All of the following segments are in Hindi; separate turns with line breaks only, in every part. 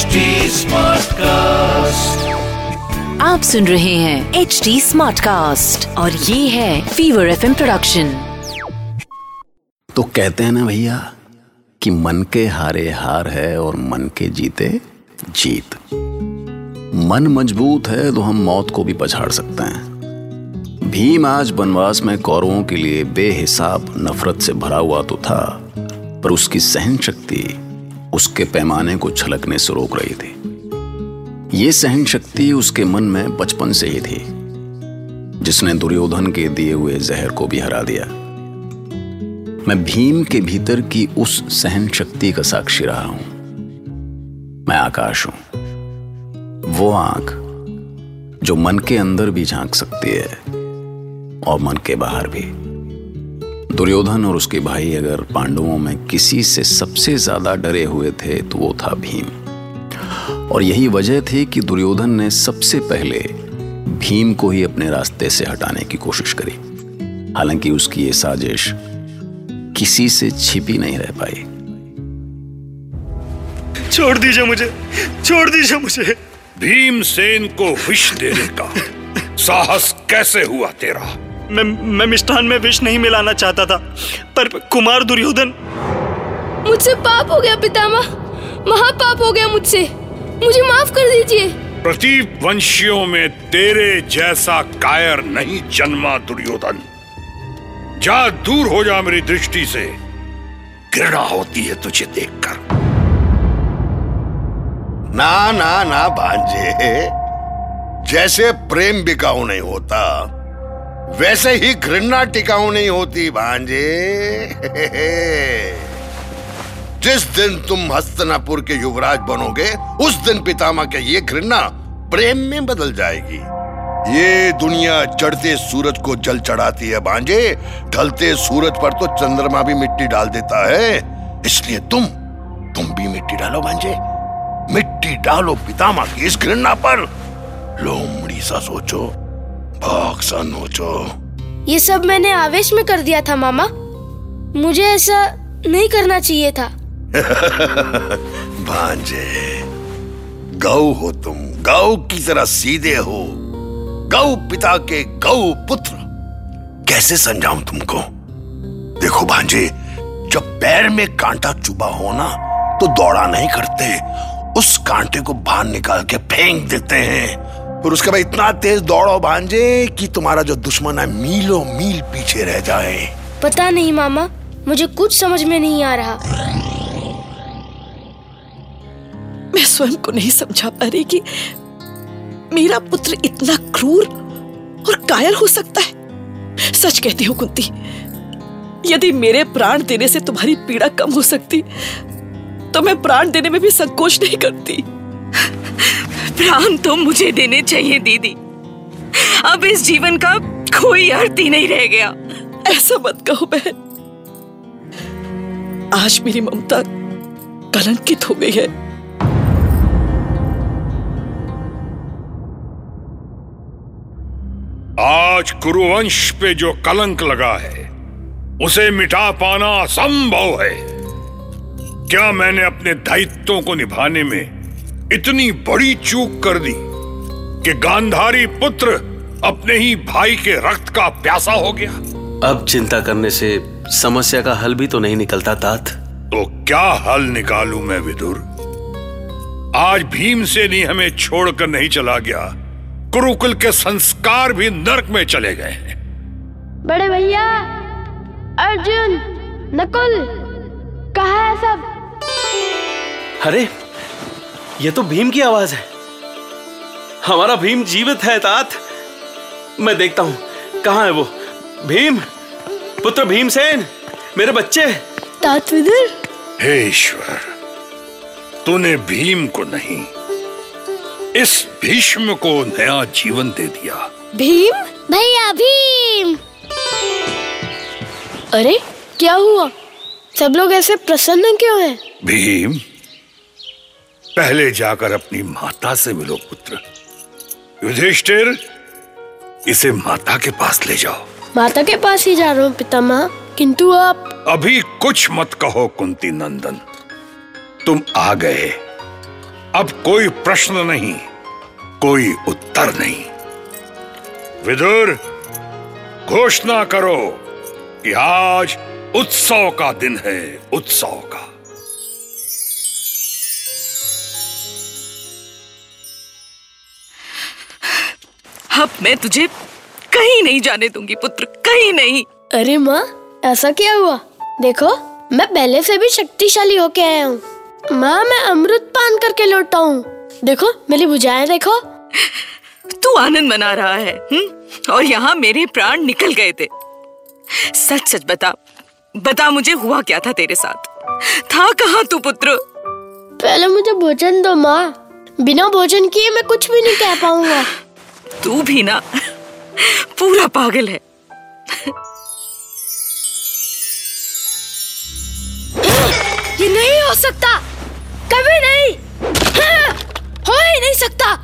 HD Smartcast.
आप सुन रहे हैं एच डी स्मार्ट कास्ट और ये है फीवर एफ़ प्रोडक्शन
तो कहते हैं ना भैया कि मन के हारे हार है और मन के जीते जीत। मन मज़बूत है तो हम मौत को भी पछाड़ सकते हैं। भीम आज वनवास में कौरवों के लिए बेहिसाब नफरत से भरा हुआ तो था पर उसकी सहन शक्ति उसके पैमाने को छलकने से रोक रही थी। ये सहन शक्ति उसके मन में बचपन से ही थी, जिसने दुर्योधन के दिए हुए जहर को भी हरा दिया। मैं भीम के भीतर की उस सहन शक्ति का साक्षी रहा हूँ। मैं आकाश हूँ। वो आँख, जो मन के अंदर भी झाँक सकती है, और मन के बाहर भी। दुर्योधन और उसके भाई अगर पांडवों में किसी से सबसे ज़्यादा डरे हुए थे तो वो था भीम। और यही वजह थी कि दुर्योधन ने सबसे पहले भीम को ही अपने रास्ते से हटाने की कोशिश करी। हालाँकि उसकी ये साजिश किसी से छिपी नहीं रह पाई।
छोड़ दीजिए मुझे छोड़ दीजिए मुझे।
भीमसेन को विष देने का साहस कैसे हुआ तेरा?
मैं मैं मिष्ठान में विष नहीं मिलाना चाहता था पर कुमार दुर्योधन।
मुझसे पाप हो गया पितामह। महापाप हो गया मुझसे। मुझे माफ़ कर दीजिए।
प्रतीप वंशियों में तेरे जैसा कायर नहीं जन्मा दुर्योधन। जा दूर हो जा मेरी दृष्टि से। घृणा होती है तुझे देखकर।
ना ना ना भांजे। जैसे प्रेम बिकाऊ नहीं होता वैसे ही घृणा टिकाऊ नहीं होती भांजे। जिस दिन तुम हस्तनापुर के युवराज बनोगे, उस दिन पितामह के ये घृणा प्रेम में बदल जाएगी। ये दुनिया चढ़ते सूरज को जल चढ़ाती है भांजे। ढलते सूरज पर तो चंद्रमा भी मिट्टी डाल देता है। इसलिए तुम तुम भी मिट्टी डालो भांजे। मिट्टी डालो पितामह की इस घृणा पर। लोमड़ी सा सोचो। भाग सा नोचो
ये सब मैंने आवेश में कर दिया था मामा। मुझे ऐसा नहीं करना चाहिए था।
भांजे गौ हो तुम। गौ की तरह सीधे हो। गौ पिता के गौ पुत्र। कैसे समझाऊं तुमको? देखो भांजे जब पैर में कांटा चुबा हो ना तो दौड़ा नहीं करते। उस कांटे को बाहर निकाल के फेंक देते हैं। फिर उसके बाद इतना तेज दौड़ो भांजे कि तुम्हारा जो दुश्मन है मीलों मील पीछे रह जाए।
पता नहीं मामा मुझे कुछ समझ में नहीं आ रहा।
मैं स्वयं को नहीं समझा पा रही कि मेरा पुत्र इतना क्रूर और कायल हो सकता है। सच कहती हूँ कुंती यदि मेरे प्राण देने से तुम्हारी पीड़ा कम हो सकती तो मैं प्राण देने में भी संकोच नहीं करती।
प्राण तो मुझे देने चाहिए, दीदी। अब इस जीवन का कोई अर्थ ही नहीं रह गया।
ऐसा मत कहो, बहन। आज मेरी ममता कलंकित हो गई है।
आज कुरुवंश पे जो कलंक लगा है, उसे मिटा पाना असंभव है। क्या मैंने अपने दायित्वों को निभाने में इतनी बड़ी चूक कर दी कि गांधारी पुत्र अपने ही भाई के रक्त का प्यासा हो गया।
अब चिंता करने से समस्या का हल भी तो नहीं निकलता तात।
तो क्या हल निकालूं मैं विदुर? आज भीम से नहीं हमें छोड़कर नहीं चला गया। कुरुकुल के संस्कार भी नरक में चले गए हैं।
बड़े भैया अर्जुन नकुल कहा है सब?
अरे ये तो भीम की आवाज़ है। हमारा भीम जीवित है तात। मैं देखता हूँ कहाँ है वो? भीम? पुत्र भीमसेन? मेरे बच्चे?
तात विदुर।
हे ईश्वर तूने भीम को नहीं इस भीष्म को नया जीवन दे दिया।
भीम? भैया भीम! अरे क्या हुआ? सब लोग ऐसे प्रसन्न क्यों हैं?
भीम पहले जाकर अपनी माता से मिलो पुत्र। युधिष्ठिर इसे माता के पास ले जाओ।
माता के पास ही जा रहा हूँ पितामह। किंतु आप
अभी कुछ मत कहो कुंती नंदन। तुम आ गए। अब कोई प्रश्न नहीं कोई उत्तर नहीं। विदुर घोषणा करो कि आज उत्सव का दिन है उत्सव का।
मैं तुझे कहीं नहीं जाने दूँगी पुत्र कहीं नहीं।
अरे माँ ऐसा क्या हुआ? देखो मैं पहले से भी शक्तिशाली होके आया हूँ। माँ मैं अमृत पान करके लौटा हूँ। देखो मेरी भुजाएँ देखो।
तू आनंद मना रहा है हुँ? और यहाँ मेरे प्राण निकल गए थे। सच सच बता बता मुझे हुआ क्या था तेरे साथ? था कहाँ तू पुत्र?
पहले मुझे भोजन दो माँ। बिना भोजन किए मैं कुछ भी नहीं कह पाऊँगा।
तू भी ना पूरा पागल है।
ये नहीं हो सकता। कभी नहीं। हाँ, हो नहीं सकता।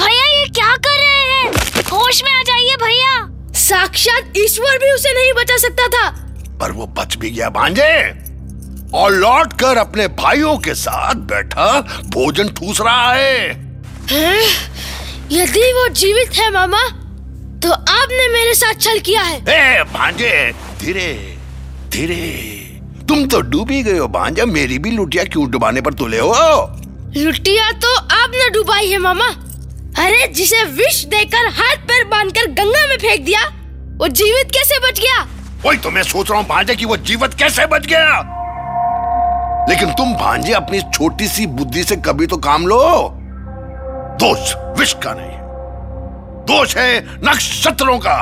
भैया ये क्या कर रहे हैं? होश में आ जाइए भैया।
साक्षात ईश्वर भी उसे नहीं बचा सकता था।
पर वो बच भी गया भांजे। और लौट कर अपने भाइयों के साथ बैठा भोजन ठूस रहा है।
हैं? यदि वो जीवित है मामा तो आपने मेरे साथ छल किया है।
ए, भांजे धीरे धीरे। तुम तो डूबी गए हो भांजा। मेरी भी लुटिया क्यों डुबाने पर तुले हो?
लुटिया तो आपने डुबाई है मामा। अरे जिसे विष देकर हाथ पैर बांधकर गंगा में फेंक दिया वो जीवित कैसे बच गया?
वही तो मैं सोच रहा हूँ भांजे कि वो जीवित कैसे बच गया? लेकिन तुम भांजे अपनी छोटी सी बुद्धि से कभी तो काम लो। दोष विष का नहीं दोष है नक्षत्रों का।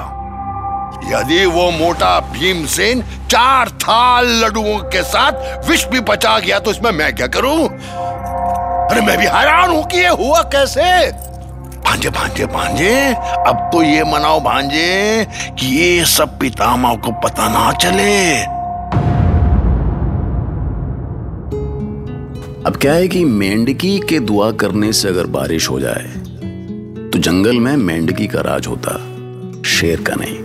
यदि वो मोटा भीमसेन चार थाल लड्डुओं के साथ विष भी बचा गया तो इसमें मैं क्या करूँ? अरे, मैं भी हैरान हूँ कि ये हुआ कैसे? भांजे भांजे भांजे, अब तो ये मनाओ, भांजे, कि ये सब पितामह को पता ना चले।
अब क्या है कि मेंढकी के दुआ करने से अगर बारिश हो जाए तो जंगल में मेंढकी का राज होता, शेर का नहीं।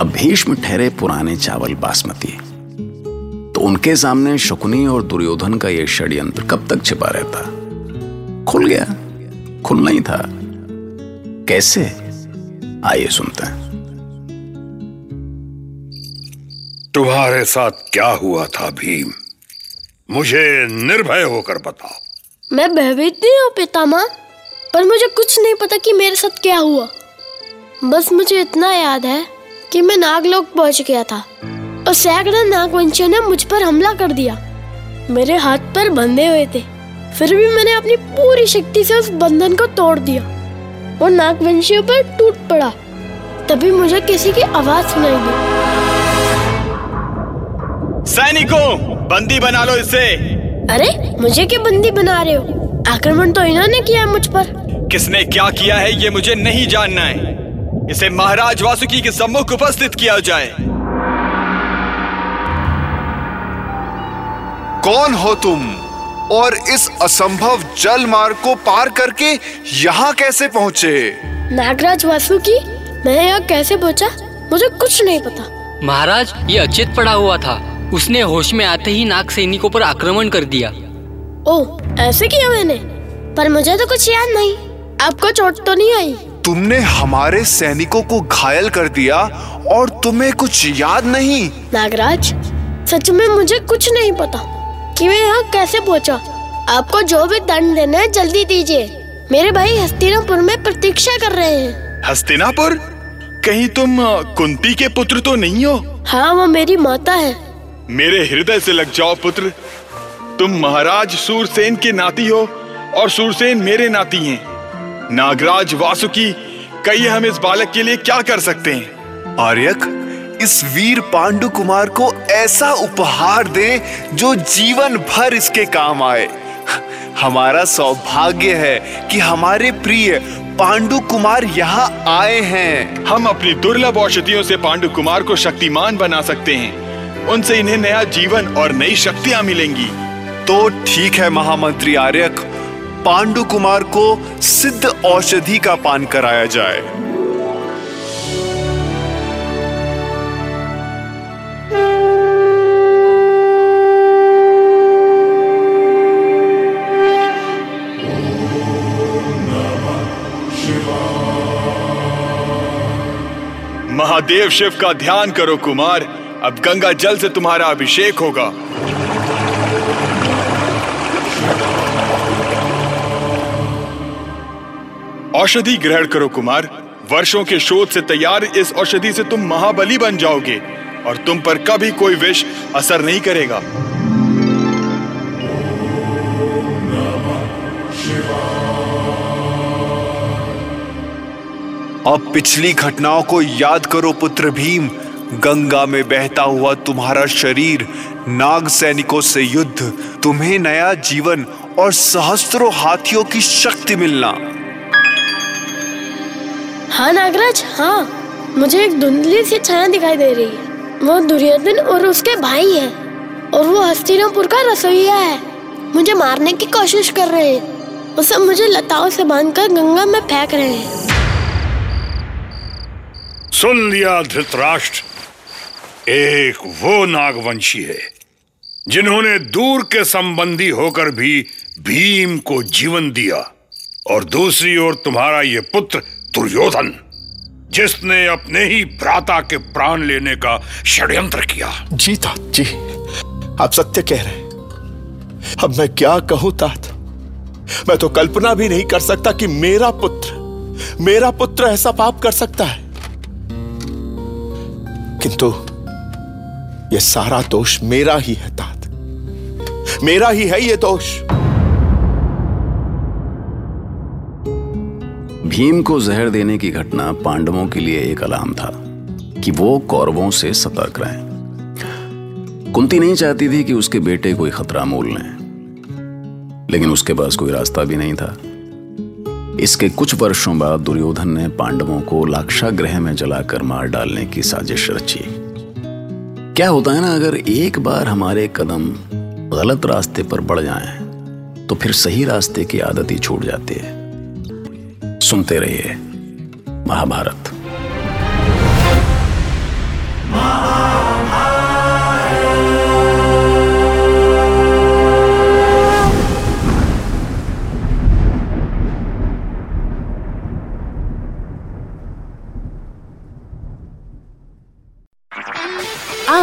अब भीष्म ठहरे पुराने चावल बासमती। तो उनके सामने शकुनी और दुर्योधन का यह षड्यंत्र कब तक छिपा रहता? खुल गया। खुलना ही था। कैसे? आइए सुनते हैं।
तुम्हारे साथ क्या हुआ था भीम? मुझे निर्भय होकर बताओ।
मैं भयभीत नहीं हूँ पितामह। पर मुझे कुछ नहीं पता कि मेरे साथ क्या हुआ। बस मुझे इतना याद है कि मैं नागलोक पहुँच गया था और सैकड़े नागवंशियों ने मुझ पर हमला कर दिया। मेरे हाथ पर बंधे हुए थे। फिर भी मैंने अपनी पूरी शक्ति से उस बंधन को तोड़ दिया। और नागवंशियों पर टूट पड़ा। तभी मुझे किसी की आवाज़ सुनाई दी।
सैनिकों बंदी बना लो इसे।
अरे मुझे क्या बंदी बना रहे हो? आक्रमण तो इन्होंने किया मुझ पर।
किसने क्या किया है ये मुझे नहीं जानना है। इसे महाराज वासुकी के सम्मुख उपस्थित किया जाए।
कौन हो तुम? और इस असंभव जल मार्ग को पार करके यहाँ कैसे पहुँचे?
नागराज वासुकी मैं यहाँ कैसे पहुँचा? मुझे कुछ नहीं पता।
महाराज ये अचित पड़ा हुआ था। उसने होश में आते ही नाग सैनिकों पर आक्रमण कर दिया।
ओ ऐसे किया मैंने पर मुझे तो कुछ याद नहीं। आपको चोट तो नहीं आई।
तुमने हमारे सैनिकों को घायल कर दिया और तुम्हें कुछ याद नहीं।
नागराज सच में मुझे कुछ नहीं पता कि मैं यहाँ कैसे पहुँचा। आपको जो भी दंड देना है जल्दी दीजिए। मेरे भाई हस्तिनापुर में प्रतीक्षा कर रहे हैं।
हस्तिनापुर? कहीं तुम कुंती के पुत्र तो नहीं हो?
हाँ वो मेरी माता है।
मेरे हृदय से लग जाओ पुत्र। तुम महाराज सूरसेन के नाती हो और सूरसेन मेरे नाती हैं। नागराज वासुकी कहिए हम इस बालक के लिए क्या कर सकते हैं?
आर्यक इस वीर पांडु कुमार को ऐसा उपहार दे जो जीवन भर इसके काम आए। हमारा सौभाग्य है कि हमारे प्रिय पांडु कुमार यहाँ आए हैं।
हम अपनी दुर्लभ औषधियों से पांडु कुमार को शक्तिमान बना सकते हैं। उनसे इन्हें नया जीवन और नई शक्तियाँ मिलेंगी।
तो ठीक है, महामंत्री आर्यक, पांडु कुमार को सिद्ध औषधि का पान कराया जाए। महादेव शिव का ध्यान करो कुमार। अब गंगा जल से तुम्हारा अभिषेक होगा। औषधि ग्रहण करो कुमार। वर्षों के शोध से तैयार इस औषधि से तुम महाबली बन जाओगे और तुम पर कभी कोई विष असर नहीं करेगा। अब पिछली घटनाओं को याद करो पुत्र भीम। गंगा में बहता हुआ तुम्हारा शरीर नाग सैनिकों से युद्ध तुम्हें नया जीवन और सहस्त्रों हाथियों की शक्ति मिलना।
हाँ नागराज हाँ। मुझे एक धुंधली सी छाया दिखाई दे रही है। वो दुर्योधन और उसके भाई हैं और वो हस्तिनापुर का रसोईया है। मुझे मारने की कोशिश कर रहे हैं। वो सब मुझे लताओं से बांधकर गंगा में फेंक रहे हैं।
सुन लिया धृतराष्ट्र। एक वो नागवंशी है, जिन्होंने दूर के संबंधी होकर भी भीम को जीवन दिया, और दूसरी ओर तुम्हारा ये पुत्र दुर्योधन, जिसने अपने ही भ्राता के प्राण लेने का षड्यंत्र किया।
जी तात जी। आप सत्य कह रहे हैं। अब मैं क्या कहूँ, तात? मैं तो कल्पना भी नहीं कर सकता कि मेरा पुत्र मेरा पुत्र ऐसा पाप कर सकता है। किंतु यह सारा दोष मेरा ही है तात मेरा ही है ये दोष।
भीम को जहर देने की घटना पांडवों के लिए एक अलार्म था कि वो कौरवों से सतर्क रहें। कुंती नहीं चाहती थी कि उसके बेटे कोई खतरा मोल लें। लेकिन उसके पास कोई रास्ता भी नहीं था। इसके कुछ वर्षों बाद दुर्योधन ने पांडवों को लाक्षागृह में जलाकर मार डालने की साजिश रची। क्या होता है ना अगर एक बार हमारे कदम गलत रास्ते पर बढ़ जाएँ, तो फिर सही रास्ते की आदत ही छूट जाती है। सुनते रहिए महाभारत।